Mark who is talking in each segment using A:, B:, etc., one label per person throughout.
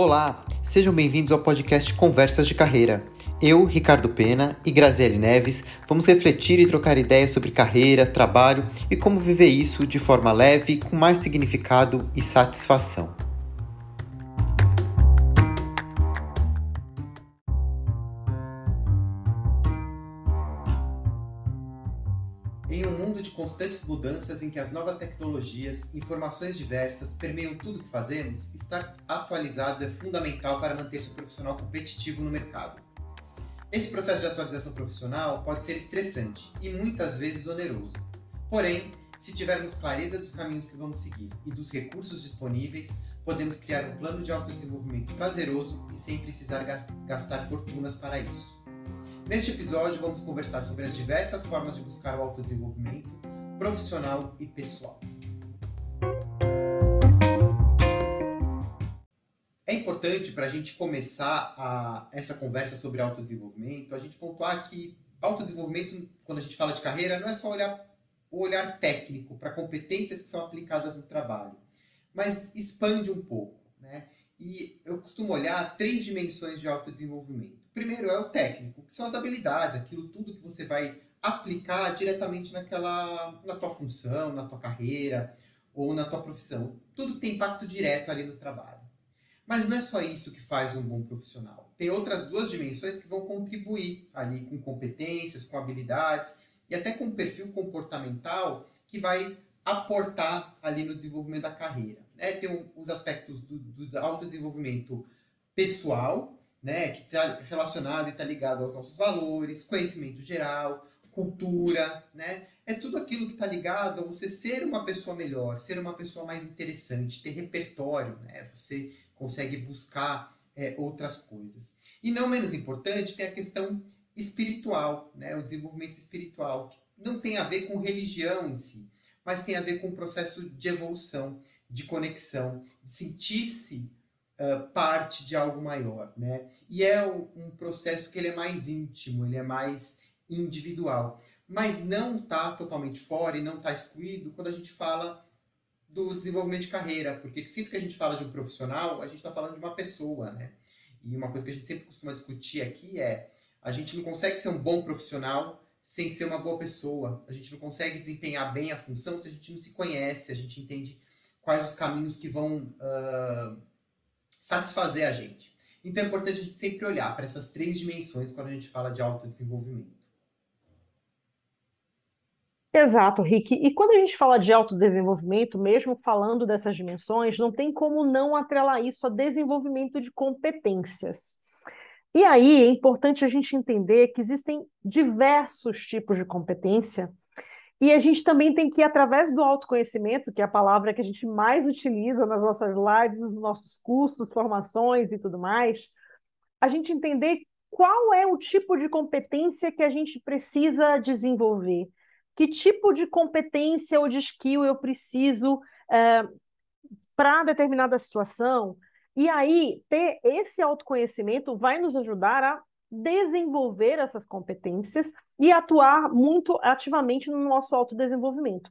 A: Olá, sejam bem-vindos ao podcast Conversas de Carreira. Eu, Ricardo Pena e Graziele Neves vamos refletir e trocar ideias sobre carreira, trabalho e como viver isso de forma leve, com mais significado e satisfação. Constantes mudanças em que as novas tecnologias, informações diversas permeiam tudo que fazemos, estar atualizado é fundamental para manter-se profissional competitivo no mercado. Esse processo de atualização profissional pode ser estressante e muitas vezes oneroso. Porém, se tivermos clareza dos caminhos que vamos seguir e dos recursos disponíveis, podemos criar um plano de autodesenvolvimento prazeroso e sem precisar gastar fortunas para isso. Neste episódio, vamos conversar sobre as diversas formas de buscar o autodesenvolvimento profissional e pessoal. É importante para a gente começar a, essa conversa sobre autodesenvolvimento, a gente pontuar que autodesenvolvimento, quando a gente fala de carreira, não é só olhar o olhar técnico para competências que são aplicadas no trabalho, mas expande um pouco, né? E eu costumo olhar três dimensões de autodesenvolvimento. Primeiro é o técnico, que são as habilidades, aquilo tudo que você vai aplicar diretamente naquela, na tua função, na tua carreira ou na tua profissão. Tudo tem impacto direto ali no trabalho. Mas não é só isso que faz um bom profissional. Tem outras duas dimensões que vão contribuir ali com competências, com habilidades e até com perfil comportamental que vai aportar ali no desenvolvimento da carreira. É, tem os aspectos do, do autodesenvolvimento pessoal, né, que está relacionado e está ligado aos nossos valores, conhecimento geral, cultura, né? É tudo aquilo que está ligado a você ser uma pessoa melhor, ser uma pessoa mais interessante, ter repertório, né? Você consegue buscar é, outras coisas. E não menos importante, tem a questão espiritual, né? O desenvolvimento espiritual, que não tem a ver com religião em si, mas tem a ver com o processo de evolução, de conexão, de sentir-se uh, parte de algo maior, né? E é um processo que ele é mais íntimo, ele é mais individual, mas não está totalmente fora e não está excluído quando a gente fala do desenvolvimento de carreira, porque sempre que a gente fala de um profissional, a gente está falando de uma pessoa, né? E uma coisa que a gente sempre costuma discutir aqui é a gente não consegue ser um bom profissional sem ser uma boa pessoa. A gente não consegue desempenhar bem a função se a gente não se conhece, a gente entende quais os caminhos que vão uh, satisfazer a gente. Então é importante a gente sempre olhar para essas três dimensões quando a gente fala de autodesenvolvimento.
B: Exato, Rick. E quando a gente fala de autodesenvolvimento, mesmo falando dessas dimensões, não tem como não atrelar isso a desenvolvimento de competências. E aí é importante a gente entender que existem diversos tipos de competência, e a gente também tem que através do autoconhecimento, que é a palavra que a gente mais utiliza nas nossas lives, nos nossos cursos, formações e tudo mais, a gente entender qual é o tipo de competência que a gente precisa desenvolver que tipo de competência ou de skill eu preciso é, para determinada situação. E aí, ter esse autoconhecimento vai nos ajudar a desenvolver essas competências e atuar muito ativamente no nosso autodesenvolvimento.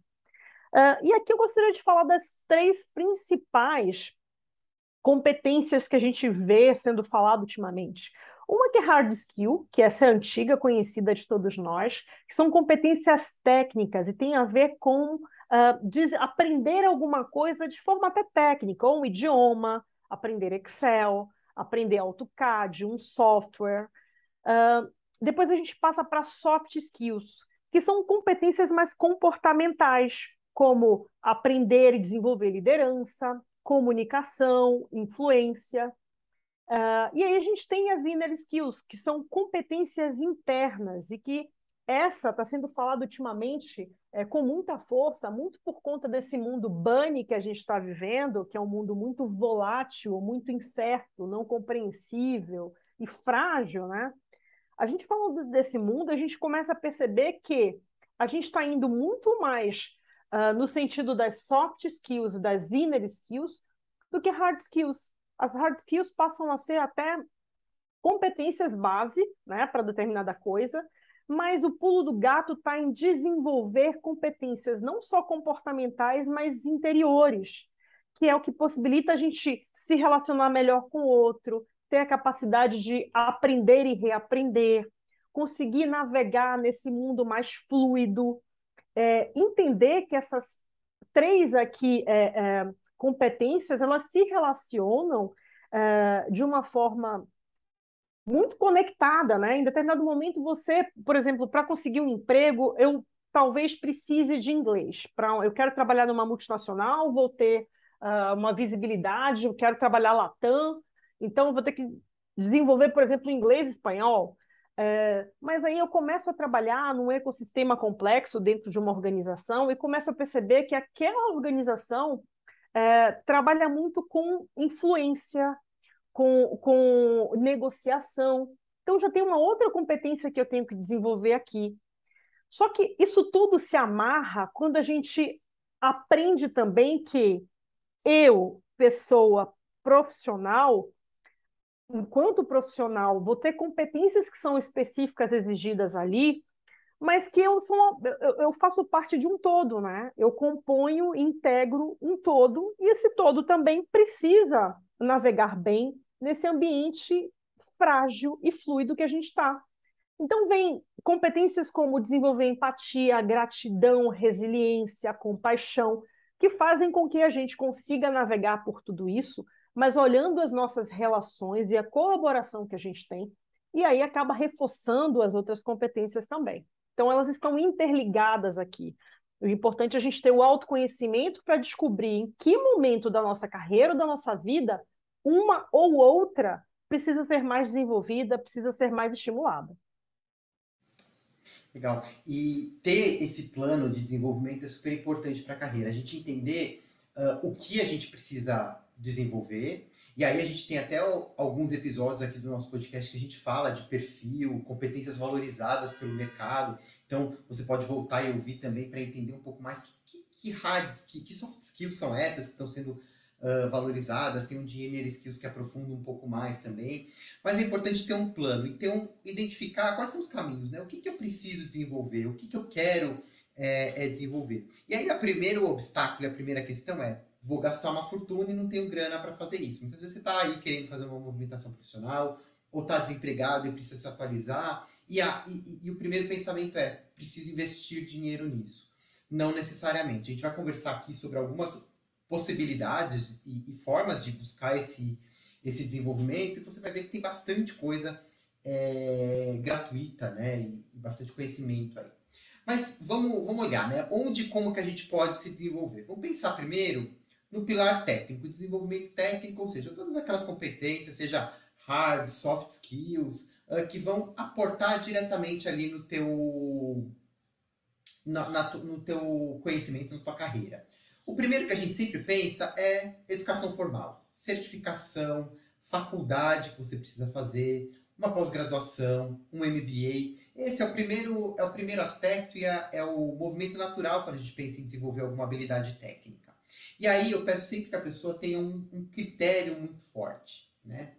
B: Uh, e aqui eu gostaria de falar das três principais competências que a gente vê sendo falado ultimamente. Uma que é hard skill, que essa é antiga, conhecida de todos nós, que são competências técnicas e tem a ver com uh, aprender alguma coisa de forma até técnica, ou um idioma, aprender Excel, aprender AutoCAD, um software. Uh, depois a gente passa para soft skills, que são competências mais comportamentais, como aprender e desenvolver liderança, comunicação, influência. Uh, e aí a gente tem as inner skills, que são competências internas, e que essa está sendo falada ultimamente é, com muita força, muito por conta desse mundo bunny que a gente está vivendo, que é um mundo muito volátil, muito incerto, não compreensível e frágil, né? A gente falando desse mundo, a gente começa a perceber que a gente está indo muito mais uh, no sentido das soft skills e das inner skills do que hard skills as hard skills passam a ser até competências base né, para determinada coisa, mas o pulo do gato está em desenvolver competências não só comportamentais, mas interiores, que é o que possibilita a gente se relacionar melhor com o outro, ter a capacidade de aprender e reaprender, conseguir navegar nesse mundo mais fluido, é, entender que essas três aqui é, é, competências elas se relacionam é, de uma forma muito conectada, né? Em determinado momento você, por exemplo, para conseguir um emprego, eu talvez precise de inglês. Para eu quero trabalhar numa multinacional, vou ter uh, uma visibilidade, eu quero trabalhar latam, então vou ter que desenvolver, por exemplo, inglês espanhol. É, mas aí eu começo a trabalhar num ecossistema complexo dentro de uma organização e começo a perceber que aquela organização é, trabalha muito com influência, com, com negociação. Então já tem uma outra competência que eu tenho que desenvolver aqui. Só que isso tudo se amarra quando a gente aprende também que eu, pessoa profissional, enquanto profissional, vou ter competências que são específicas exigidas ali, mas que eu, sou, eu, faço parte de um todo, né? Eu componho, integro um todo, e esse todo também precisa navegar bem nesse ambiente frágil e fluido que a gente está. Então, vem competências como desenvolver empatia, gratidão, resiliência, compaixão, que fazem com que a gente consiga navegar por tudo isso, mas olhando as nossas relações e a colaboração que a gente tem, e aí acaba reforçando as outras competências também. Então, elas estão interligadas aqui. O importante é a gente ter o autoconhecimento para descobrir em que momento da nossa carreira ou da nossa vida uma ou outra precisa ser mais desenvolvida, precisa ser mais estimulada.
A: Legal. E ter esse plano de desenvolvimento é super importante para a carreira. A gente entender uh, o que a gente precisa desenvolver. E aí a gente tem até alguns episódios aqui do nosso podcast que a gente fala de perfil, competências valorizadas pelo mercado. Então você pode voltar e ouvir também para entender um pouco mais que, que, que hard, que, que soft skills são essas que estão sendo uh, valorizadas, tem um de skills que aprofunda um pouco mais também. Mas é importante ter um plano e ter um, identificar quais são os caminhos, né? O que, que eu preciso desenvolver, o que, que eu quero é, é desenvolver. E aí, o primeiro obstáculo, a primeira questão é: vou gastar uma fortuna e não tenho grana para fazer isso. Muitas vezes você está aí querendo fazer uma movimentação profissional, ou está desempregado e precisa se atualizar. E, a, e, e, o primeiro pensamento é: preciso investir dinheiro nisso. Não necessariamente. A gente vai conversar aqui sobre algumas possibilidades e, e, formas de buscar esse, esse desenvolvimento, e você vai ver que tem bastante coisa é, gratuita, né? E bastante conhecimento aí. Mas vamos, vamos olhar, né? Onde e como que a gente pode se desenvolver? Vamos pensar primeiro no pilar técnico, desenvolvimento técnico, ou seja, todas aquelas competências, seja hard, soft skills, uh, que vão aportar diretamente ali no teu, na, na, no teu conhecimento, na tua carreira. O primeiro que a gente sempre pensa é educação formal, certificação, faculdade que você precisa fazer, uma pós-graduação, um MBA. Esse é o primeiro, é o primeiro aspecto e é, é, o movimento natural quando a gente pensa em desenvolver alguma habilidade técnica. E aí eu peço sempre que a pessoa tenha um, um critério muito forte, né?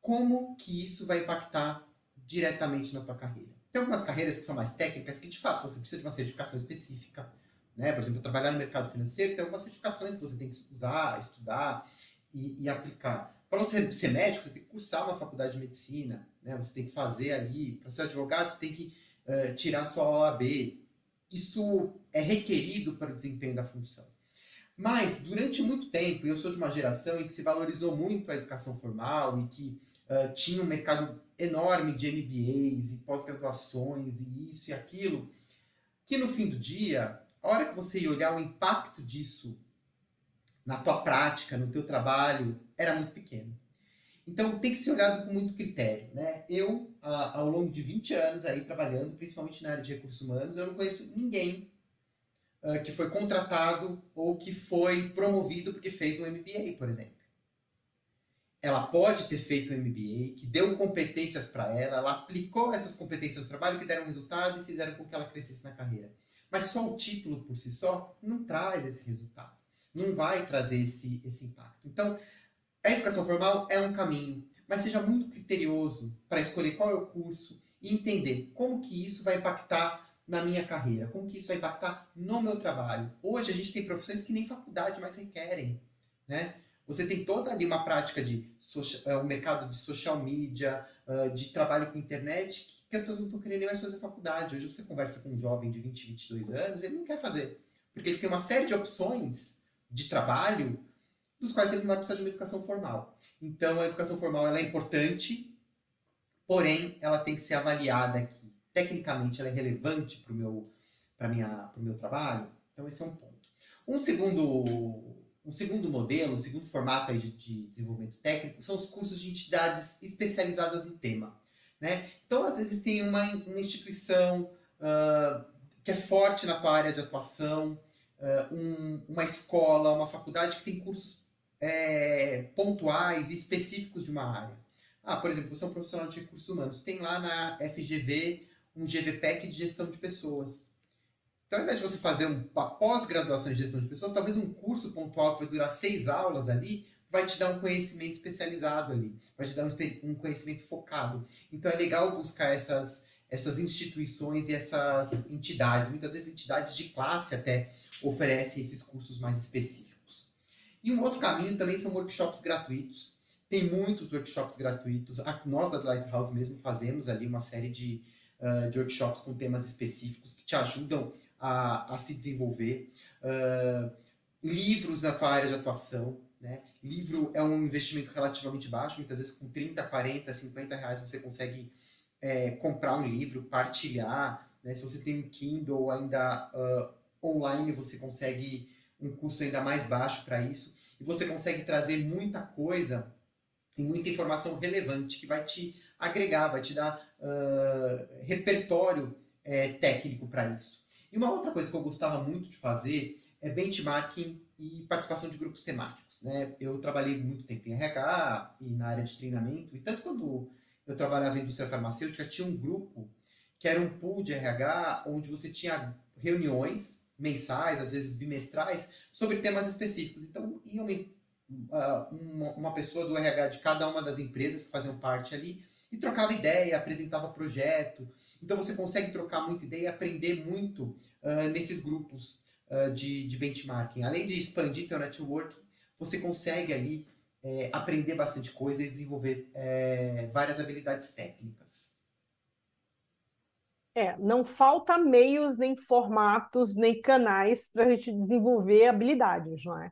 A: Como que isso vai impactar diretamente na tua carreira? Tem algumas carreiras que são mais técnicas que de fato você precisa de uma certificação específica né? Por exemplo, trabalhar no mercado financeiro tem algumas certificações que você tem que usar, estudar e, e aplicar. Para você ser médico, você tem que cursar uma faculdade de medicina, né? você tem que fazer ali. Para ser advogado, você tem que uh, tirar sua OAB. Isso é requerido para o desempenho da função. Mas, durante muito tempo, eu sou de uma geração em que se valorizou muito a educação formal e que uh, tinha um mercado enorme de MBAs e pós-graduações e isso e aquilo, que no fim do dia a hora que você ia olhar o impacto disso na tua prática, no teu trabalho, era muito pequeno. Então tem que ser olhado com muito critério. Né? Eu, ao longo de 20 anos aí trabalhando, principalmente na área de recursos humanos, eu não conheço ninguém uh, que foi contratado ou que foi promovido porque fez um MBA, por exemplo. Ela pode ter feito um MBA, que deu competências para ela, ela aplicou essas competências no trabalho que deram resultado e fizeram com que ela crescesse na carreira. Mas só o título por si só não traz esse resultado. Não vai trazer esse, esse impacto. Então, a educação formal é um caminho, mas seja muito criterioso para escolher qual é o curso e entender como que isso vai impactar na minha carreira, como que isso vai impactar no meu trabalho. Hoje a gente tem profissões que nem faculdade mais requerem, né? Você tem toda ali uma prática de social, um mercado de social media, de trabalho com internet, que as pessoas não estão querendo mais fazer faculdade. Hoje você conversa com um jovem de 20, 22 anos, ele não quer fazer. Porque ele tem uma série de opções de trabalho dos quais ele vai precisar de uma educação formal. Então, a educação formal ela é importante, porém, ela tem que ser avaliada aqui. Tecnicamente, ela é relevante para o meu, meu trabalho. Então, esse é um ponto. Um segundo, um segundo modelo, um segundo formato de, de desenvolvimento técnico são os cursos de entidades especializadas no tema. Né? Então, às vezes, tem uma, uma instituição uh, que é forte na tua área de atuação, uh, um, uma escola, uma faculdade que tem cursos é, pontuais e específicos de uma área. Ah, por exemplo, você é um profissional de recursos humanos, tem lá na FGV um GVPEC de gestão de pessoas. Então, ao invés de você fazer uma pós-graduação em gestão de pessoas, talvez um curso pontual que vai durar seis aulas ali, vai te dar um conhecimento especializado ali, vai te dar um, conhecimento focado. Então, é legal buscar essas, essas instituições e essas entidades. Muitas vezes, entidades de classe até oferecem esses cursos mais específicos. E um outro caminho também são workshops gratuitos. Tem muitos workshops gratuitos. Nós da Lighthouse mesmo fazemos ali uma série de, uh, de workshops com temas específicos que te ajudam a, a se desenvolver. Uh, livros na tua área de atuação. Né? Livro é um investimento relativamente baixo, muitas vezes com 30, 40, 50 reais você consegue é, comprar um livro, partilhar. Né? Se você tem um Kindle ainda uh, online, você consegue um custo ainda mais baixo para isso, e você consegue trazer muita coisa e muita informação relevante que vai te agregar, vai te dar uh, repertório é, técnico para isso. E uma outra coisa que eu gostava muito de fazer é benchmarking e participação de grupos temáticos. Né? Eu trabalhei muito tempo em RH e na área de treinamento, e tanto quando eu trabalhava em indústria farmacêutica, tinha um grupo que era um pool de RH onde você tinha reuniões mensais, às vezes bimestrais, sobre temas específicos. Então, ia uma, uma pessoa do RH de cada uma das empresas que faziam parte ali e trocava ideia, apresentava projeto. Então, você consegue trocar muita ideia e aprender muito uh, nesses grupos uh, de, de benchmarking. Além de expandir teu network, você consegue ali é, aprender bastante coisa e desenvolver é, várias habilidades técnicas.
B: É, não falta meios, nem formatos, nem canais para a gente desenvolver habilidades, não é?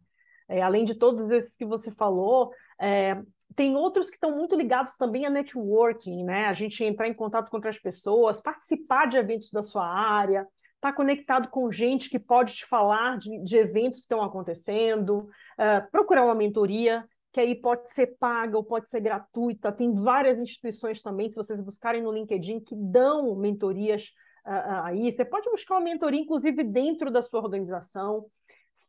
B: é? Além de todos esses que você falou, é, tem outros que estão muito ligados também a networking, né? A gente entrar em contato com outras pessoas, participar de eventos da sua área, estar tá conectado com gente que pode te falar de, de eventos que estão acontecendo, uh, procurar uma mentoria que aí pode ser paga ou pode ser gratuita. Tem várias instituições também, se vocês buscarem no LinkedIn, que dão mentorias uh, aí. Você pode buscar uma mentoria, inclusive, dentro da sua organização,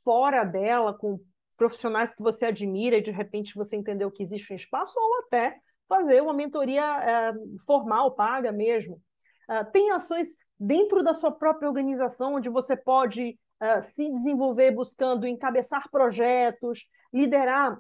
B: fora dela, com profissionais que você admira e de repente você entendeu que existe um espaço, ou até fazer uma mentoria uh, formal, paga mesmo. Uh, tem ações dentro da sua própria organização, onde você pode se desenvolver buscando encabeçar projetos, liderar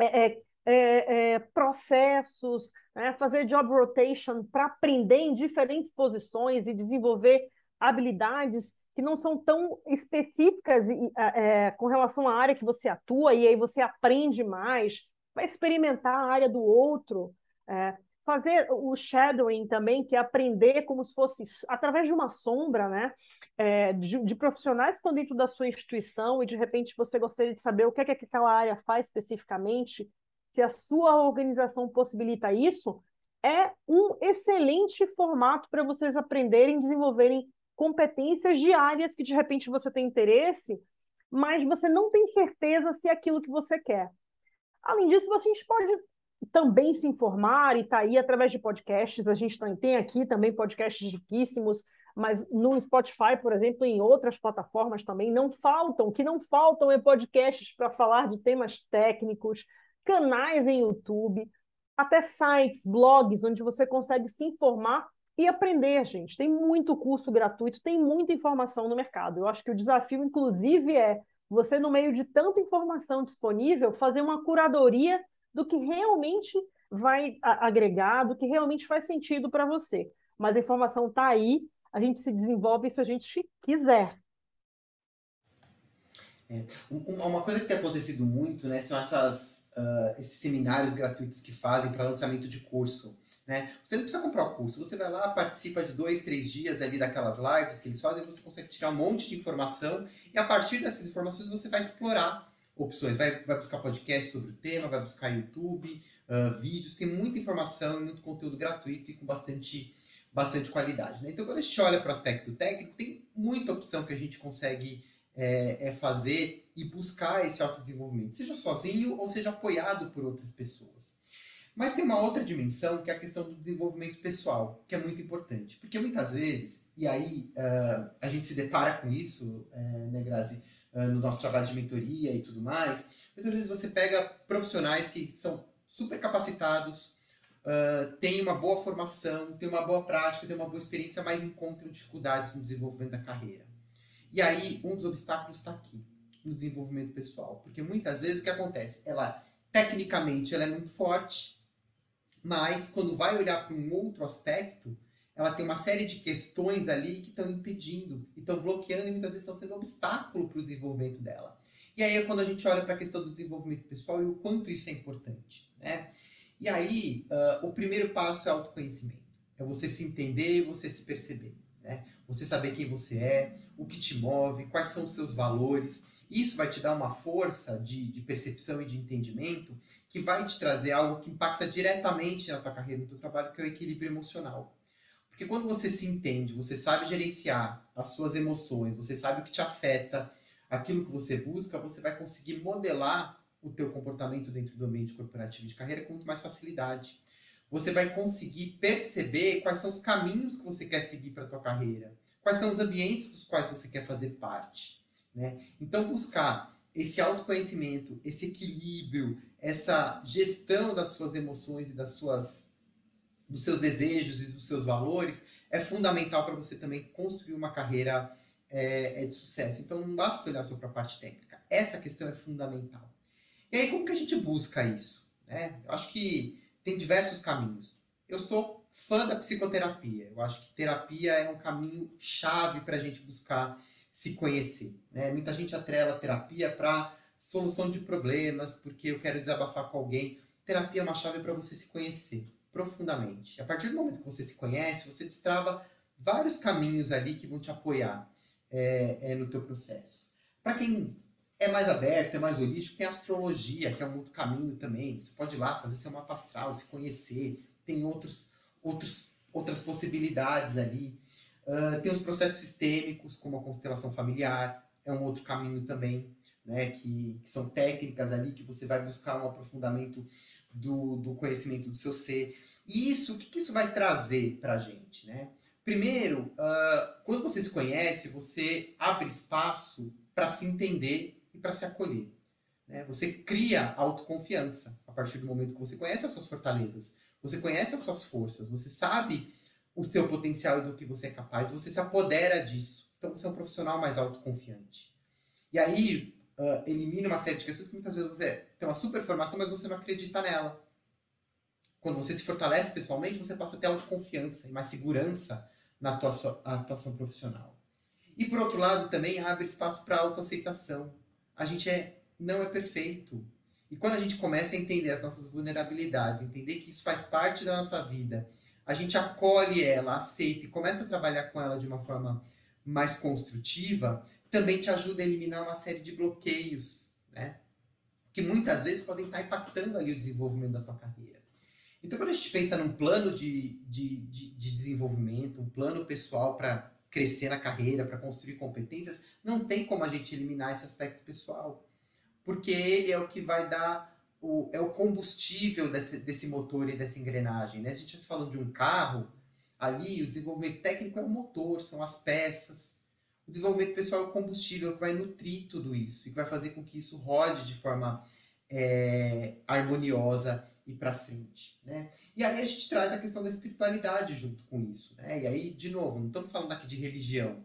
B: é, é, é, é, processos, né? fazer job rotation para aprender em diferentes posições e desenvolver habilidades que não são tão específicas é, com relação à área que você atua, e aí você aprende mais, vai experimentar a área do outro, é, fazer o shadowing também, que é aprender como se fosse através de uma sombra, né? É, de, de, profissionais que estão dentro da sua instituição e de repente você gostaria de saber o que é que aquela área faz especificamente, se a sua organização possibilita isso, é um excelente formato para vocês aprenderem, desenvolverem competências diárias que de repente você tem interesse, mas você não tem certeza se é aquilo que você quer. Além disso, você pode também se informar e está aí através de podcasts. A gente tem aqui também podcasts riquíssimos, mas no Spotify, por exemplo, em outras plataformas também não faltam. O que não faltam é podcasts para falar de temas técnicos, canais em YouTube, até sites, blogs, onde você consegue se informar e aprender, gente. Tem muito curso gratuito, tem muita informação no mercado. Eu acho que o desafio, inclusive, é você, no meio de tanta informação disponível, fazer uma curadoria do que realmente vai agregar, do que realmente faz sentido para você. Mas a informação está aí, a gente se desenvolve se a gente quiser.
A: É. Uma coisa que tem acontecido muito, né, são essas, uh, esses seminários gratuitos que fazem para lançamento de curso. Né? Você não precisa comprar o curso, você vai lá, participa de dois, três dias ali daquelas lives que eles fazem, você consegue tirar um monte de informação e a partir dessas informações você vai explorar opções, vai, vai buscar podcast sobre o tema, vai buscar YouTube, uh, vídeos, tem muita informação e muito conteúdo gratuito e com bastante, bastante qualidade. Né? Então, quando a gente olha para o aspecto técnico, tem muita opção que a gente consegue é, é fazer e buscar esse autodesenvolvimento, seja sozinho ou seja apoiado por outras pessoas. Mas tem uma outra dimensão que é a questão do desenvolvimento pessoal, que é muito importante. Porque muitas vezes, e aí uh, a gente se depara com isso, uh, né, Grazi, uh, no nosso trabalho de mentoria e tudo mais, muitas vezes você pega profissionais que são super capacitados, uh, têm uma boa formação, têm uma boa prática, têm uma boa experiência, mas encontram dificuldades no desenvolvimento da carreira. E aí, um dos obstáculos está aqui, no desenvolvimento pessoal. Porque muitas vezes o que acontece? Ela, tecnicamente, ela é muito forte, mas quando vai olhar para um outro aspecto, ela tem uma série de questões ali que estão impedindo, estão bloqueando e muitas vezes estão sendo um obstáculo para o desenvolvimento dela. E aí é quando a gente olha para a questão do desenvolvimento pessoal e o quanto isso é importante. Né? E aí, uh, o primeiro passo é autoconhecimento. É você se entender e você se perceber. Né? Você saber quem você é, o que te move, quais são os seus valores. Isso vai te dar uma força de, de percepção e de entendimento que vai te trazer algo que impacta diretamente na tua carreira, no teu trabalho, que é o equilíbrio emocional. Porque quando você se entende, você sabe gerenciar as suas emoções, você sabe o que te afeta, aquilo que você busca, você vai conseguir modelar o teu comportamento dentro do ambiente corporativo de carreira com muito mais facilidade. Você vai conseguir perceber quais são os caminhos que você quer seguir para a tua carreira, quais são os ambientes dos quais você quer fazer parte. Né? Então, buscar esse autoconhecimento, esse equilíbrio, essa gestão das suas emoções e das suas, dos seus desejos e dos seus valores é fundamental para você também construir uma carreira é, de sucesso. Então, não basta olhar só para a parte técnica. Essa questão é fundamental. E aí, como que a gente busca isso? Né? Eu acho que tem diversos caminhos. Eu sou fã da psicoterapia. Eu acho que terapia é um caminho chave para a gente buscar se conhecer. Né? Muita gente atrela terapia para solução de problemas, porque eu quero desabafar com alguém. Terapia é uma chave para você se conhecer profundamente. A partir do momento que você se conhece, você destrava vários caminhos ali que vão te apoiar é, é no teu processo. Para quem é mais aberto, é mais holístico, tem astrologia, que é um outro caminho também. Você pode ir lá fazer seu mapa astral, se conhecer, tem outros, outros, outras possibilidades ali. Uh, tem os processos sistêmicos, como a constelação familiar, é um outro caminho também, né, que, que são técnicas ali que você vai buscar um aprofundamento do, do conhecimento do seu ser. E isso, o que, que isso vai trazer para a gente? Né? Primeiro, uh, quando você se conhece, você abre espaço para se entender para se acolher. Né? Você cria autoconfiança a partir do momento que você conhece as suas fortalezas, você conhece as suas forças, você sabe o seu potencial e do que você é capaz, você se apodera disso. Então você é um profissional mais autoconfiante. E aí uh, elimina uma série de questões que muitas vezes você tem uma super formação, mas você não acredita nela. Quando você se fortalece pessoalmente, você passa a ter autoconfiança e mais segurança na tua atuação profissional. E por outro lado, também abre espaço para autoaceitação a gente é, não é perfeito. E quando a gente começa a entender as nossas vulnerabilidades, entender que isso faz parte da nossa vida, a gente acolhe ela, aceita e começa a trabalhar com ela de uma forma mais construtiva, também te ajuda a eliminar uma série de bloqueios, né? Que muitas vezes podem estar impactando ali o desenvolvimento da tua carreira. Então, quando a gente pensa num plano de, de, de, de desenvolvimento, um plano pessoal para crescer na carreira, para construir competências, não tem como a gente eliminar esse aspecto pessoal. Porque ele é o que vai dar o, é o combustível desse, desse motor e dessa engrenagem. Né? A gente está falando de um carro, ali o desenvolvimento técnico é o motor, são as peças. O desenvolvimento pessoal é o combustível que vai nutrir tudo isso e que vai fazer com que isso rode de forma é, harmoniosa e para frente, né? E aí a gente traz a questão da espiritualidade junto com isso, né? E aí, de novo, não estamos falando aqui de religião,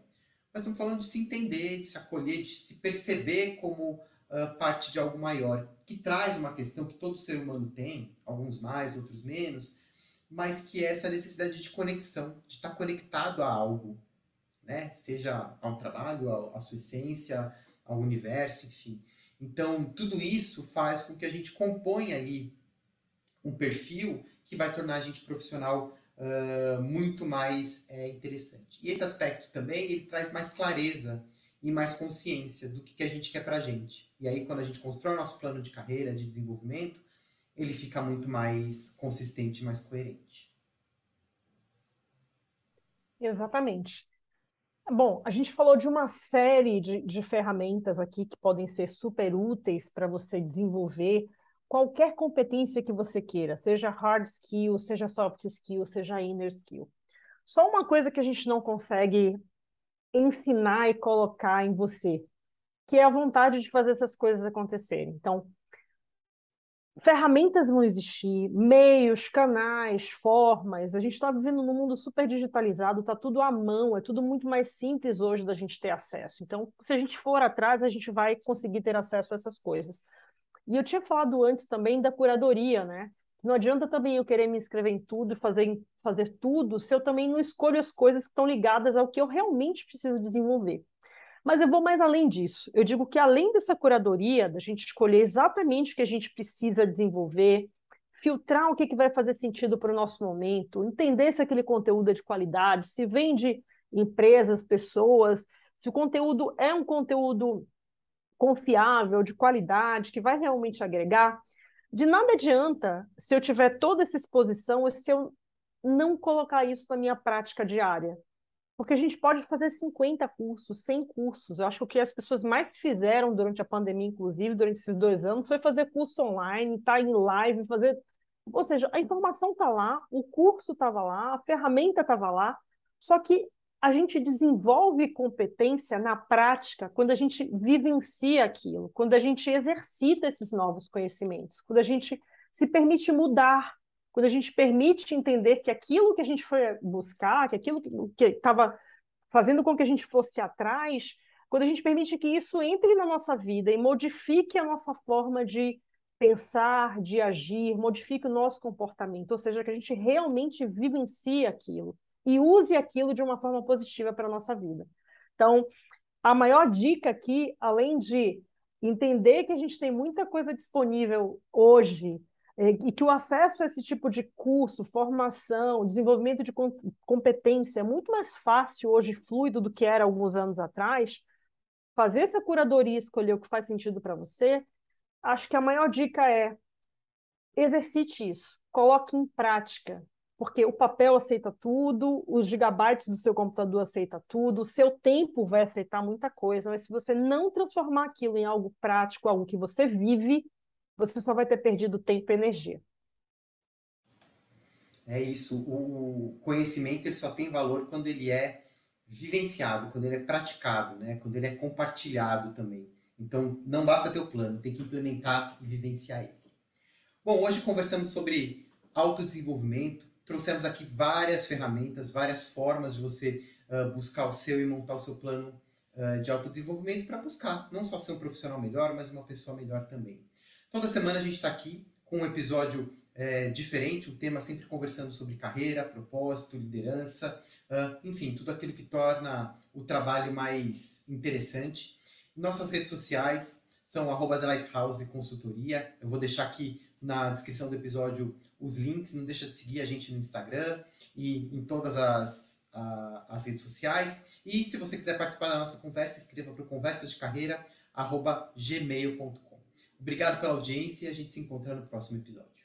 A: mas estamos falando de se entender, de se acolher, de se perceber como uh, parte de algo maior, que traz uma questão que todo ser humano tem, alguns mais, outros menos, mas que é essa necessidade de conexão, de estar conectado a algo, né? Seja ao trabalho, à sua essência, ao universo, enfim. Então, tudo isso faz com que a gente componha ali um perfil que vai tornar a gente profissional uh, muito mais é, interessante. E esse aspecto também, ele traz mais clareza e mais consciência do que, que a gente quer pra gente. E aí, quando a gente constrói o nosso plano de carreira, de desenvolvimento, ele fica muito mais consistente, mais coerente.
B: Exatamente. Bom, a gente falou de uma série de, de ferramentas aqui que podem ser super úteis para você desenvolver qualquer competência que você queira, seja hard skill, seja soft skill, seja inner skill. Só uma coisa que a gente não consegue ensinar e colocar em você, que é a vontade de fazer essas coisas acontecerem. Então, ferramentas vão existir, meios, canais, formas. A gente está vivendo num mundo super digitalizado, está tudo à mão, é tudo muito mais simples hoje da gente ter acesso. Então, se a gente for atrás, a gente vai conseguir ter acesso a essas coisas. E eu tinha falado antes também da curadoria, né? Não adianta também eu querer me inscrever em tudo fazer, fazer tudo se eu também não escolho as coisas que estão ligadas ao que eu realmente preciso desenvolver. Mas eu vou mais além disso. Eu digo que além dessa curadoria, da gente escolher exatamente o que a gente precisa desenvolver, filtrar o que, que vai fazer sentido para o nosso momento, entender se aquele conteúdo é de qualidade, se vem de empresas, pessoas, se o conteúdo é um conteúdo confiável, de qualidade, que vai realmente agregar. De nada adianta se eu tiver toda essa exposição e se eu não colocar isso na minha prática diária. Porque a gente pode fazer 50 cursos, 100 cursos. Eu acho que o que as pessoas mais fizeram durante a pandemia, inclusive, durante esses dois anos, foi fazer curso online, estar tá em live, fazer. Ou seja, a informação está lá, o curso estava lá, a ferramenta estava lá, só que a gente desenvolve competência na prática quando a gente vivencia aquilo, quando a gente exercita esses novos conhecimentos, quando a gente se permite mudar quando a gente permite entender que aquilo que a gente foi buscar, que aquilo que estava fazendo com que a gente fosse atrás, quando a gente permite que isso entre na nossa vida e modifique a nossa forma de pensar, de agir, modifique o nosso comportamento, ou seja, que a gente realmente vivencie aquilo e use aquilo de uma forma positiva para a nossa vida. Então, a maior dica aqui, além de entender que a gente tem muita coisa disponível hoje é, e que o acesso a esse tipo de curso, formação, desenvolvimento de competência é muito mais fácil hoje, fluido, do que era alguns anos atrás, fazer essa curadoria, escolher o que faz sentido para você, acho que a maior dica é exercite isso, coloque em prática, porque o papel aceita tudo, os gigabytes do seu computador aceita tudo, o seu tempo vai aceitar muita coisa, mas se você não transformar aquilo em algo prático, algo que você vive, você só vai ter perdido tempo e energia.
A: É isso. O conhecimento ele só tem valor quando ele é vivenciado, quando ele é praticado, né? quando ele é compartilhado também. Então, não basta ter o plano, tem que implementar e vivenciar ele. Bom, hoje conversamos sobre autodesenvolvimento, trouxemos aqui várias ferramentas, várias formas de você uh, buscar o seu e montar o seu plano uh, de autodesenvolvimento para buscar não só ser um profissional melhor, mas uma pessoa melhor também. Toda semana a gente está aqui com um episódio é, diferente, um tema sempre conversando sobre carreira, propósito, liderança, uh, enfim, tudo aquilo que torna o trabalho mais interessante. Nossas redes sociais são arroba The Lighthouse Consultoria. Eu vou deixar aqui na descrição do episódio os links. Não deixa de seguir a gente no Instagram e em todas as, as redes sociais. E se você quiser participar da nossa conversa, escreva para conversasdecarreira.gmail.com. Obrigado pela audiência e a gente se encontra no próximo episódio.